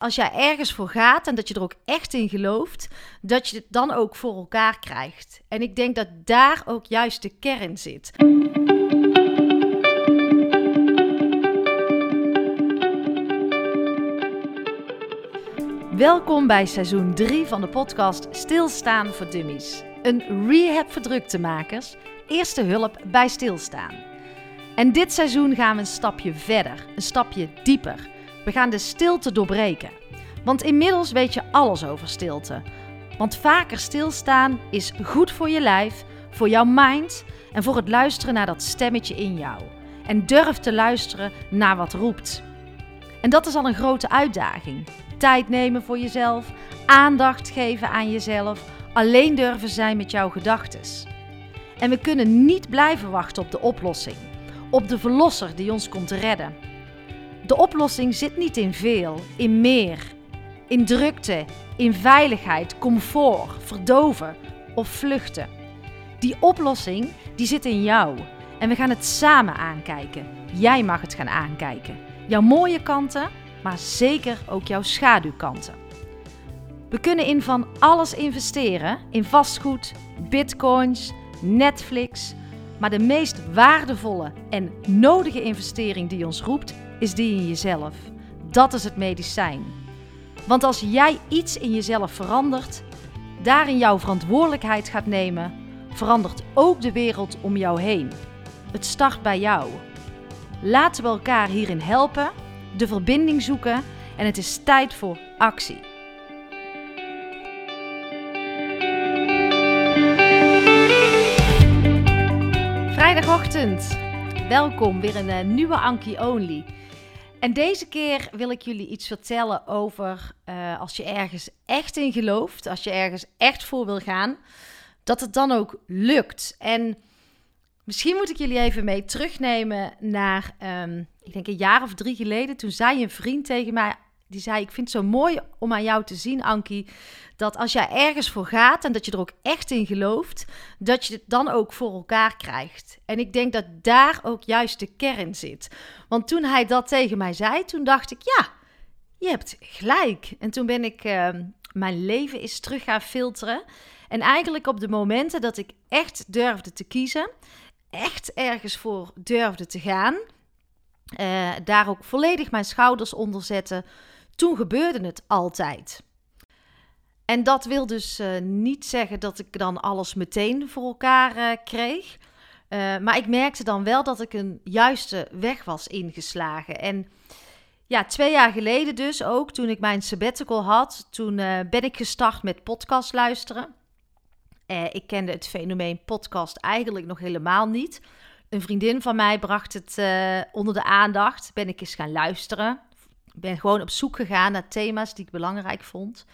als jij ergens voor gaat en dat je er ook echt in gelooft, dat je het dan ook voor elkaar krijgt. En ik denk dat daar ook juist de kern zit. Welkom bij seizoen 3 van de podcast Stilstaan voor Dummies. Een rehab voor druktemakers, eerste hulp bij stilstaan. En dit seizoen gaan we een stapje verder, een stapje dieper. We gaan de stilte doorbreken. Want inmiddels weet je alles over stilte. Want vaker stilstaan is goed voor je lijf, voor jouw mind en voor het luisteren naar dat stemmetje in jou. En durf te luisteren naar wat roept. En dat is al een grote uitdaging. Tijd nemen voor jezelf, aandacht geven aan jezelf, alleen durven zijn met jouw gedachten. En we kunnen niet blijven wachten op de oplossing, op de verlosser die ons komt redden. De oplossing zit niet in veel, in meer, in drukte, in veiligheid, comfort, verdoven of vluchten. Die oplossing die zit in jou en we gaan het samen aankijken. Jij mag het gaan aankijken. Jouw mooie kanten, maar zeker ook jouw schaduwkanten. We kunnen in van alles investeren: in vastgoed, bitcoins, Netflix. Maar de meest waardevolle en nodige investering die ons roept, is die in jezelf. Dat is het medicijn. Want als jij iets in jezelf verandert, daarin jouw verantwoordelijkheid gaat nemen, verandert ook de wereld om jou heen. Het start bij jou. Laten we elkaar hierin helpen, de verbinding zoeken en het is tijd voor actie. Welkom weer een eh, nieuwe Anki Only. En deze keer wil ik jullie iets vertellen over uh, als je ergens echt in gelooft, als je ergens echt voor wil gaan, dat het dan ook lukt. En misschien moet ik jullie even mee terugnemen naar, um, ik denk een jaar of drie geleden. Toen zei een vriend tegen mij, die zei: Ik vind het zo mooi om aan jou te zien, Ankie, dat als jij ergens voor gaat en dat je er ook echt in gelooft, dat je het dan ook voor elkaar krijgt. En ik denk dat daar ook juist de kern zit. Want toen hij dat tegen mij zei, toen dacht ik: Ja, je hebt gelijk. En toen ben ik uh, mijn leven eens terug gaan filteren. En eigenlijk op de momenten dat ik echt durfde te kiezen, echt ergens voor durfde te gaan. Uh, daar ook volledig mijn schouders onder zetten toen gebeurde het altijd. En dat wil dus uh, niet zeggen dat ik dan alles meteen voor elkaar uh, kreeg. Uh, maar ik merkte dan wel dat ik een juiste weg was ingeslagen. En ja, twee jaar geleden dus ook, toen ik mijn sabbatical had, toen ben ik gestart met podcast luisteren. ik kende het fenomeen podcast eigenlijk nog helemaal niet. Een vriendin van mij bracht het onder de aandacht. Ben ik eens gaan luisteren ben gewoon op zoek gegaan naar thema's die ik belangrijk vond.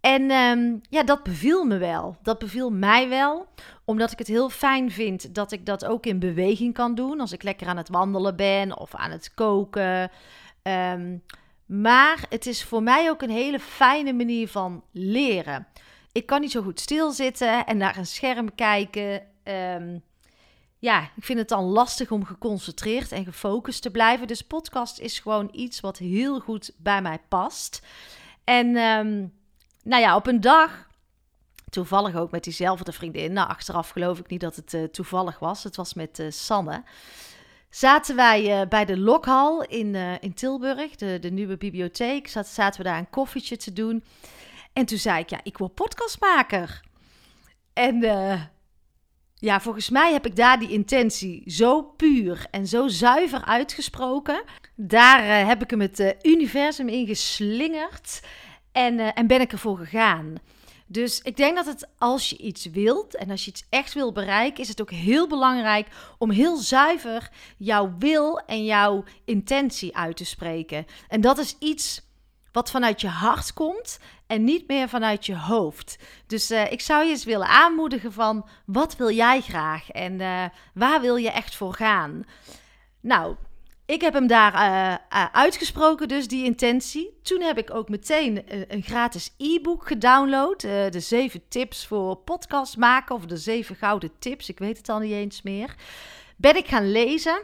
En um, ja, dat beviel me wel. Dat beviel mij wel, omdat ik het heel fijn vind dat ik dat ook in beweging kan doen. Als ik lekker aan het wandelen ben of aan het koken. Um, maar het is voor mij ook een hele fijne manier van leren. Ik kan niet zo goed stilzitten en naar een scherm kijken. Um, ja, ik vind het dan lastig om geconcentreerd en gefocust te blijven. Dus podcast is gewoon iets wat heel goed bij mij past. En um, nou ja, op een dag, toevallig ook met diezelfde vriendin. Nou, achteraf geloof ik niet dat het uh, toevallig was. Het was met uh, Sanne. Zaten wij uh, bij de Lokhal in, in Tilburg, de, de nieuwe bibliotheek. Zaten, zaten we daar een koffietje te doen. En toen zei ik, ja, ik word podcastmaker. En ja, volgens mij heb ik daar die intentie zo puur en zo zuiver uitgesproken. Daar uh, heb ik hem het uh, universum in geslingerd en, uh, en ben ik ervoor gegaan. Dus ik denk dat het als je iets wilt en als je iets echt wil bereiken, is het ook heel belangrijk om heel zuiver jouw wil en jouw intentie uit te spreken. En dat is iets wat vanuit je hart komt en niet meer vanuit je hoofd. Dus uh, ik zou je eens willen aanmoedigen van wat wil jij graag en uh, waar wil je echt voor gaan? Nou, ik heb hem daar uh, uitgesproken, dus die intentie. Toen heb ik ook meteen een gratis e-book gedownload. de zeven tips voor podcast maken of de zeven gouden tips. Ik weet het al niet eens meer. Ben ik gaan lezen.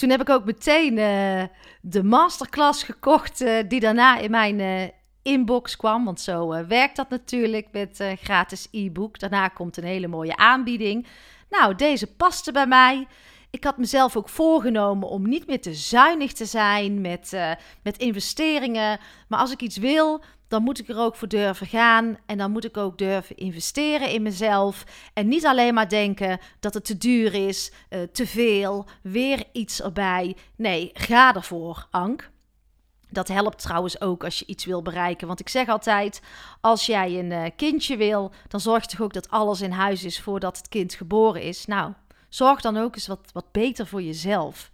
Toen heb ik ook meteen uh, de masterclass gekocht uh, die daarna in mijn uh, inbox kwam. Want zo werkt dat natuurlijk met gratis e-book. Daarna komt een hele mooie aanbieding. Nou, deze paste bij mij. Ik had mezelf ook voorgenomen om niet meer te zuinig te zijn met, met investeringen. Maar als ik iets wil, dan moet ik er ook voor durven gaan. En dan moet ik ook durven investeren in mezelf. En niet alleen maar denken dat het te duur is, uh, te veel, weer iets erbij. Nee, ga ervoor, Ank. Dat helpt trouwens ook als je iets wil bereiken. Want ik zeg altijd: als jij een uh, kindje wil, dan zorg toch ook dat alles in huis is voordat het kind geboren is. Nou, zorg dan ook eens wat, wat beter voor jezelf.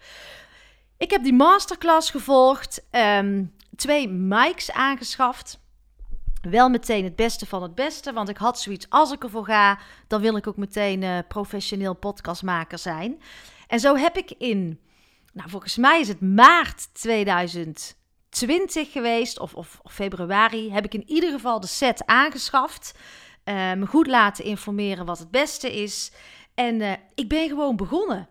Ik heb die masterclass gevolgd, um, twee mics aangeschaft wel meteen het beste van het beste. Want ik had zoiets, als ik ervoor ga, dan wil ik ook meteen uh, professioneel podcastmaker zijn. En zo heb ik in, nou volgens mij is het maart 2020 geweest, of, of, februari, heb ik in ieder geval de set aangeschaft. Me goed laten informeren wat het beste is. En uh, ik ben gewoon begonnen.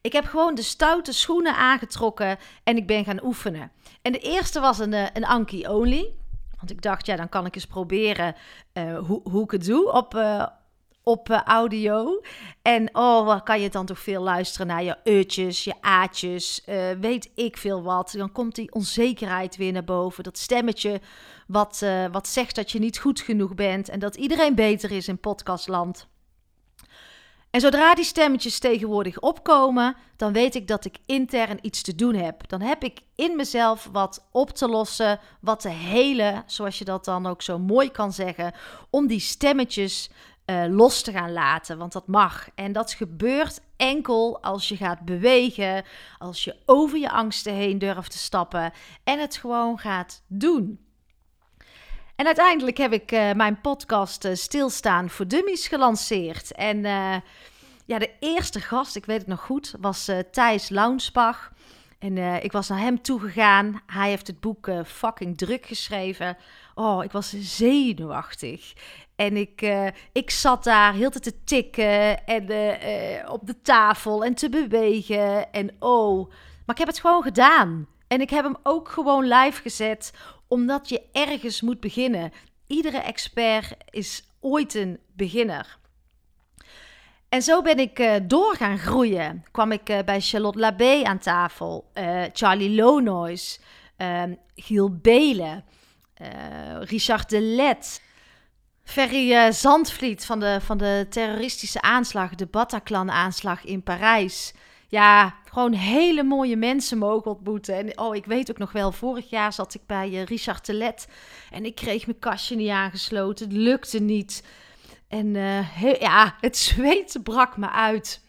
Ik heb gewoon de stoute schoenen aangetrokken en ik ben gaan oefenen. En de eerste was een, een Anki Only. Want ik dacht, ja, dan kan ik eens proberen uh, hoe, hoe ik het doe op, op audio. En oh, wat kan je dan toch veel luisteren naar je eutjes, je aatjes, weet ik veel wat. Dan komt die onzekerheid weer naar boven. Dat stemmetje wat, wat zegt dat je niet goed genoeg bent en dat iedereen beter is in podcastland. En zodra die stemmetjes tegenwoordig opkomen, dan weet ik dat ik intern iets te doen heb. Dan heb ik in mezelf wat op te lossen, wat te helen, zoals je dat dan ook zo mooi kan zeggen, om die stemmetjes uh, los te gaan laten. Want dat mag. En dat gebeurt enkel als je gaat bewegen, als je over je angsten heen durft te stappen en het gewoon gaat doen. En uiteindelijk heb ik uh, mijn podcast uh, Stilstaan voor Dummies gelanceerd. En uh, ja, de eerste gast, ik weet het nog goed, was Thijs Launsbach. En ik was naar hem toegegaan. Hij heeft het boek Fucking Druk geschreven. Oh, ik was zenuwachtig. En ik, ik zat daar heel te tikken en op de tafel en te bewegen. En oh, maar ik heb het gewoon gedaan. En ik heb hem ook gewoon live gezet omdat je ergens moet beginnen. Iedere expert is ooit een beginner. En zo ben ik uh, door gaan groeien. Kwam ik uh, bij Charlotte Labé aan tafel, uh, Charlie Lonois, ehm, Giel Belen, Richard de Let, Ferry Zandvliet van de, van de terroristische aanslag, de Bataclan-aanslag in Parijs ja, gewoon hele mooie mensen mogen ontmoeten. En oh, ik weet ook nog wel, vorig jaar zat ik bij uh, Richard Telet en ik kreeg mijn kastje niet aangesloten. Het lukte niet. En uh, ja, het zweet brak me uit.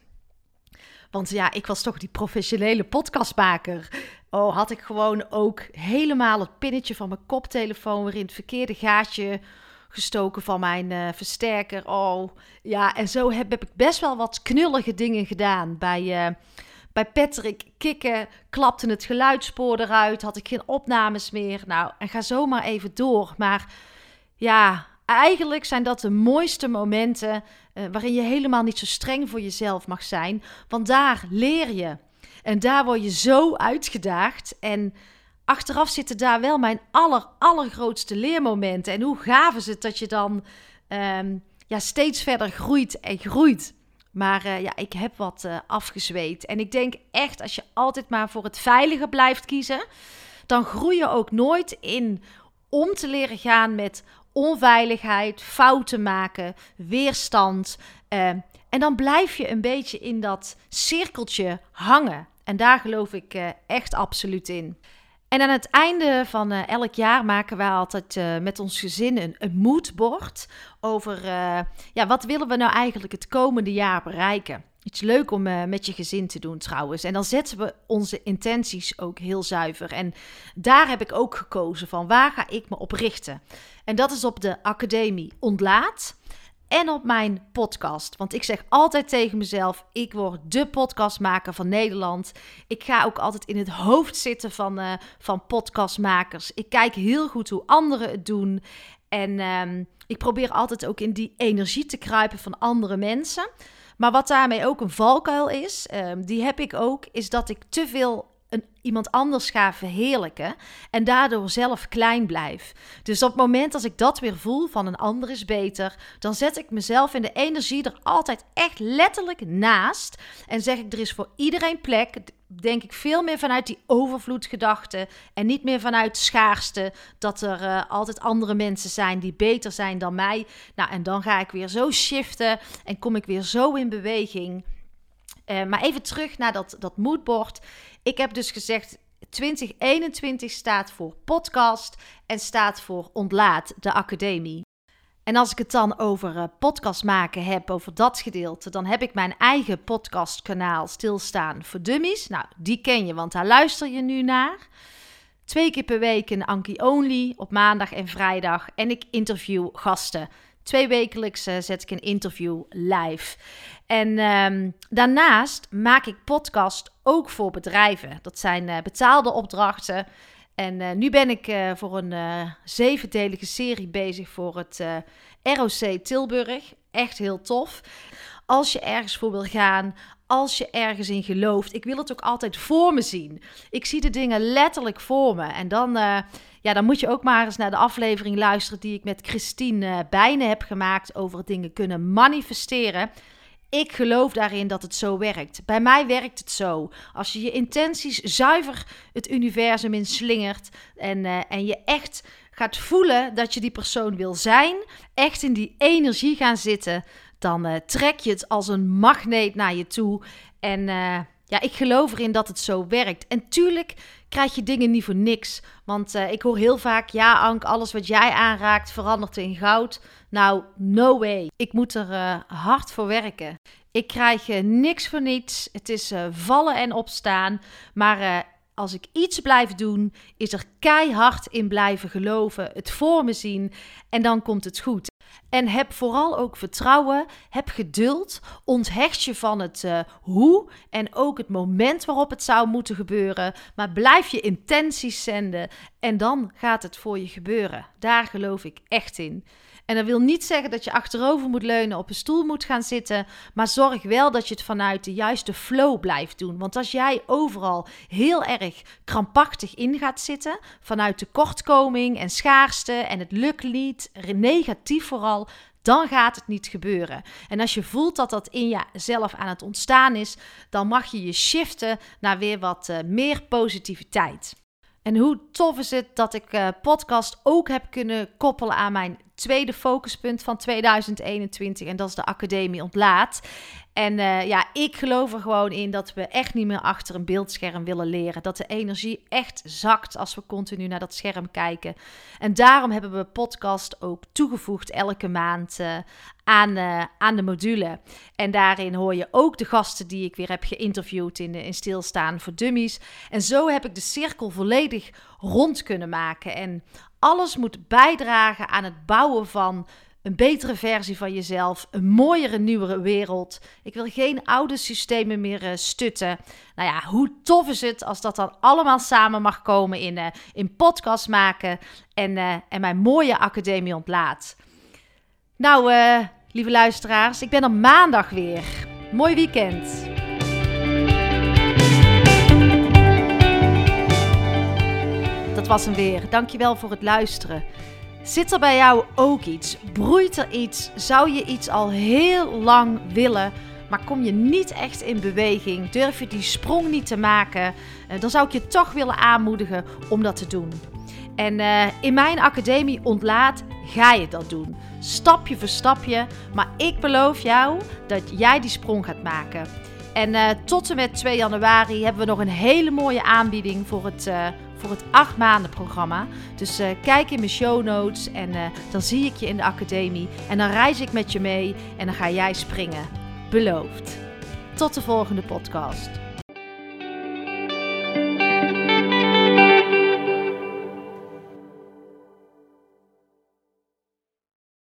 Want ja, ik was toch die professionele podcastmaker. Oh, had ik gewoon ook helemaal het pinnetje van mijn koptelefoon weer in het verkeerde gaatje gestoken van mijn uh, versterker. Oh, ja, en zo heb, heb, ik best wel wat knullige dingen gedaan. Bij, uh, bij Patrick Kikken klapte het geluidsspoor eruit, had ik geen opnames meer. Nou, en ga zomaar even door. Maar ja, eigenlijk zijn dat de mooiste momenten uh, waarin je helemaal niet zo streng voor jezelf mag zijn. Want daar leer je. En daar word je zo uitgedaagd. En achteraf zitten daar wel mijn aller, allergrootste leermomenten. En hoe gaaf is het dat je dan um, ja, steeds verder groeit en groeit. Maar uh, ja, ik heb wat uh, afgezweet. En ik denk echt, als je altijd maar voor het veilige blijft kiezen, dan groei je ook nooit in om te leren gaan met onveiligheid, fouten maken, weerstand. Uh, en dan blijf je een beetje in dat cirkeltje hangen. En daar geloof ik echt absoluut in. En aan het einde van uh, elk jaar maken wij altijd uh, met ons gezin een, een moodboard over uh, ja, wat willen we nou eigenlijk het komende jaar bereiken. Iets leuk om met je gezin te doen trouwens. En dan zetten we onze intenties ook heel zuiver. En daar heb ik ook gekozen van waar ga ik me op richten. En dat is op de Academie Ontlaat en op mijn podcast. Want ik zeg altijd tegen mezelf: ik word de podcastmaker van Nederland. Ik ga ook altijd in het hoofd zitten van, uh, van podcastmakers. Ik kijk heel goed hoe anderen het doen. En uh, ik probeer altijd ook in die energie te kruipen van andere mensen. Maar wat daarmee ook een valkuil is, ehm, die heb ik ook, is dat ik te veel iemand anders ga verheerlijken en daardoor zelf klein blijf. Dus op het moment als ik dat weer voel van een ander is beter, dan zet ik mezelf in de energie er altijd echt letterlijk naast en zeg ik er is voor iedereen plek. Denk ik veel meer vanuit die overvloedgedachte en niet meer vanuit schaarste dat er uh, altijd andere mensen zijn die beter zijn dan mij. Nou, en dan ga ik weer zo shiften en kom ik weer zo in beweging. Uh, maar even terug naar dat, dat moodboard. Ik heb dus gezegd, 2021 staat voor podcast en staat voor Ontlaat, de academie. En als ik het dan over uh, podcast maken heb, over dat gedeelte, dan heb ik mijn eigen podcastkanaal Stilstaan voor Dummies. Nou, die ken je, want daar luister je nu naar. Twee keer per week een Anki Only op maandag en vrijdag. En ik interview gasten. Twee wekelijks uh, zet ik een interview live. En um, daarnaast maak ik podcast ook voor bedrijven. Dat zijn uh, betaalde opdrachten. En uh, nu ben ik uh, voor een zevendelige serie bezig voor het ROC Tilburg. Echt heel tof. Als je ergens voor wil gaan, als je ergens in gelooft. Ik wil het ook altijd voor me zien. Ik zie de dingen letterlijk voor me. En dan, ja, dan moet je ook maar eens naar de aflevering luisteren die ik met Christine Bijnen heb gemaakt over dingen kunnen manifesteren. Ik geloof daarin dat het zo werkt. Bij mij werkt het zo. Als je je intenties zuiver het universum inslingert en, uh, en je echt gaat voelen dat je die persoon wil zijn, echt in die energie gaan zitten, dan uh, trek je het als een magneet naar je toe. En uh, ja, ik geloof erin dat het zo werkt. En tuurlijk krijg je dingen niet voor niks. Want uh, ik hoor heel vaak, ja Ank, alles wat jij aanraakt verandert in goud. Nou, no way. Ik moet er uh, hard voor werken. Ik krijg uh, niks voor niets. Het is vallen en opstaan. Maar als ik iets blijf doen, is er keihard in blijven geloven, het voor me zien en dan komt het goed. En heb vooral ook vertrouwen, heb geduld, onthecht je van het uh, hoe en ook het moment waarop het zou moeten gebeuren, maar blijf je intenties zenden en dan gaat het voor je gebeuren. Daar geloof ik echt in. En dat wil niet zeggen dat je achterover moet leunen, op een stoel moet gaan zitten. Maar zorg wel dat je het vanuit de juiste flow blijft doen. Want als jij overal heel erg krampachtig in gaat zitten, vanuit tekortkoming en schaarste en het lukt niet, negatief vooral, dan gaat het niet gebeuren. En als je voelt dat dat in jezelf aan het ontstaan is, dan mag je je shiften naar weer wat uh, meer positiviteit. En hoe tof is het dat ik uh, podcast ook heb kunnen koppelen aan mijn tweede focuspunt van 2021. En dat is de Academie Ontlaat. En uh, ja, ik geloof er gewoon in dat we echt niet meer achter een beeldscherm willen leren. Dat de energie echt zakt als we continu naar dat scherm kijken. En daarom hebben we podcast ook toegevoegd elke maand uh, aan, uh, aan de module. En daarin hoor je ook de gasten die ik weer heb geïnterviewd in, in Stilstaan voor Dummies. En zo heb ik de cirkel volledig rond kunnen maken. En alles moet bijdragen aan het bouwen van een betere versie van jezelf, een mooiere, nieuwere wereld. Ik wil geen oude systemen meer uh, stutten. Nou ja, hoe tof is het als dat dan allemaal samen mag komen in, uh, in podcast maken en, uh, en mijn mooie academie ontlaat. Nou, lieve luisteraars, ik ben er maandag weer. Mooi weekend. Was hem weer. Dankjewel voor het luisteren. Zit er bij jou ook iets? Broeit er iets? Zou je iets al heel lang willen, maar kom je niet echt in beweging? Durf je die sprong niet te maken? Uh, dan zou ik je toch willen aanmoedigen om dat te doen. En uh, in mijn academie Ontlaat ga je dat doen. Stapje voor stapje. Maar ik beloof jou dat jij die sprong gaat maken. En uh, tot en met 2 januari hebben we nog een hele mooie aanbieding voor het, voor het 8 maanden programma. Dus uh, kijk in mijn show notes en dan zie ik je in de academie. En dan reis ik met je mee en dan ga jij springen. Beloofd. Tot de volgende podcast.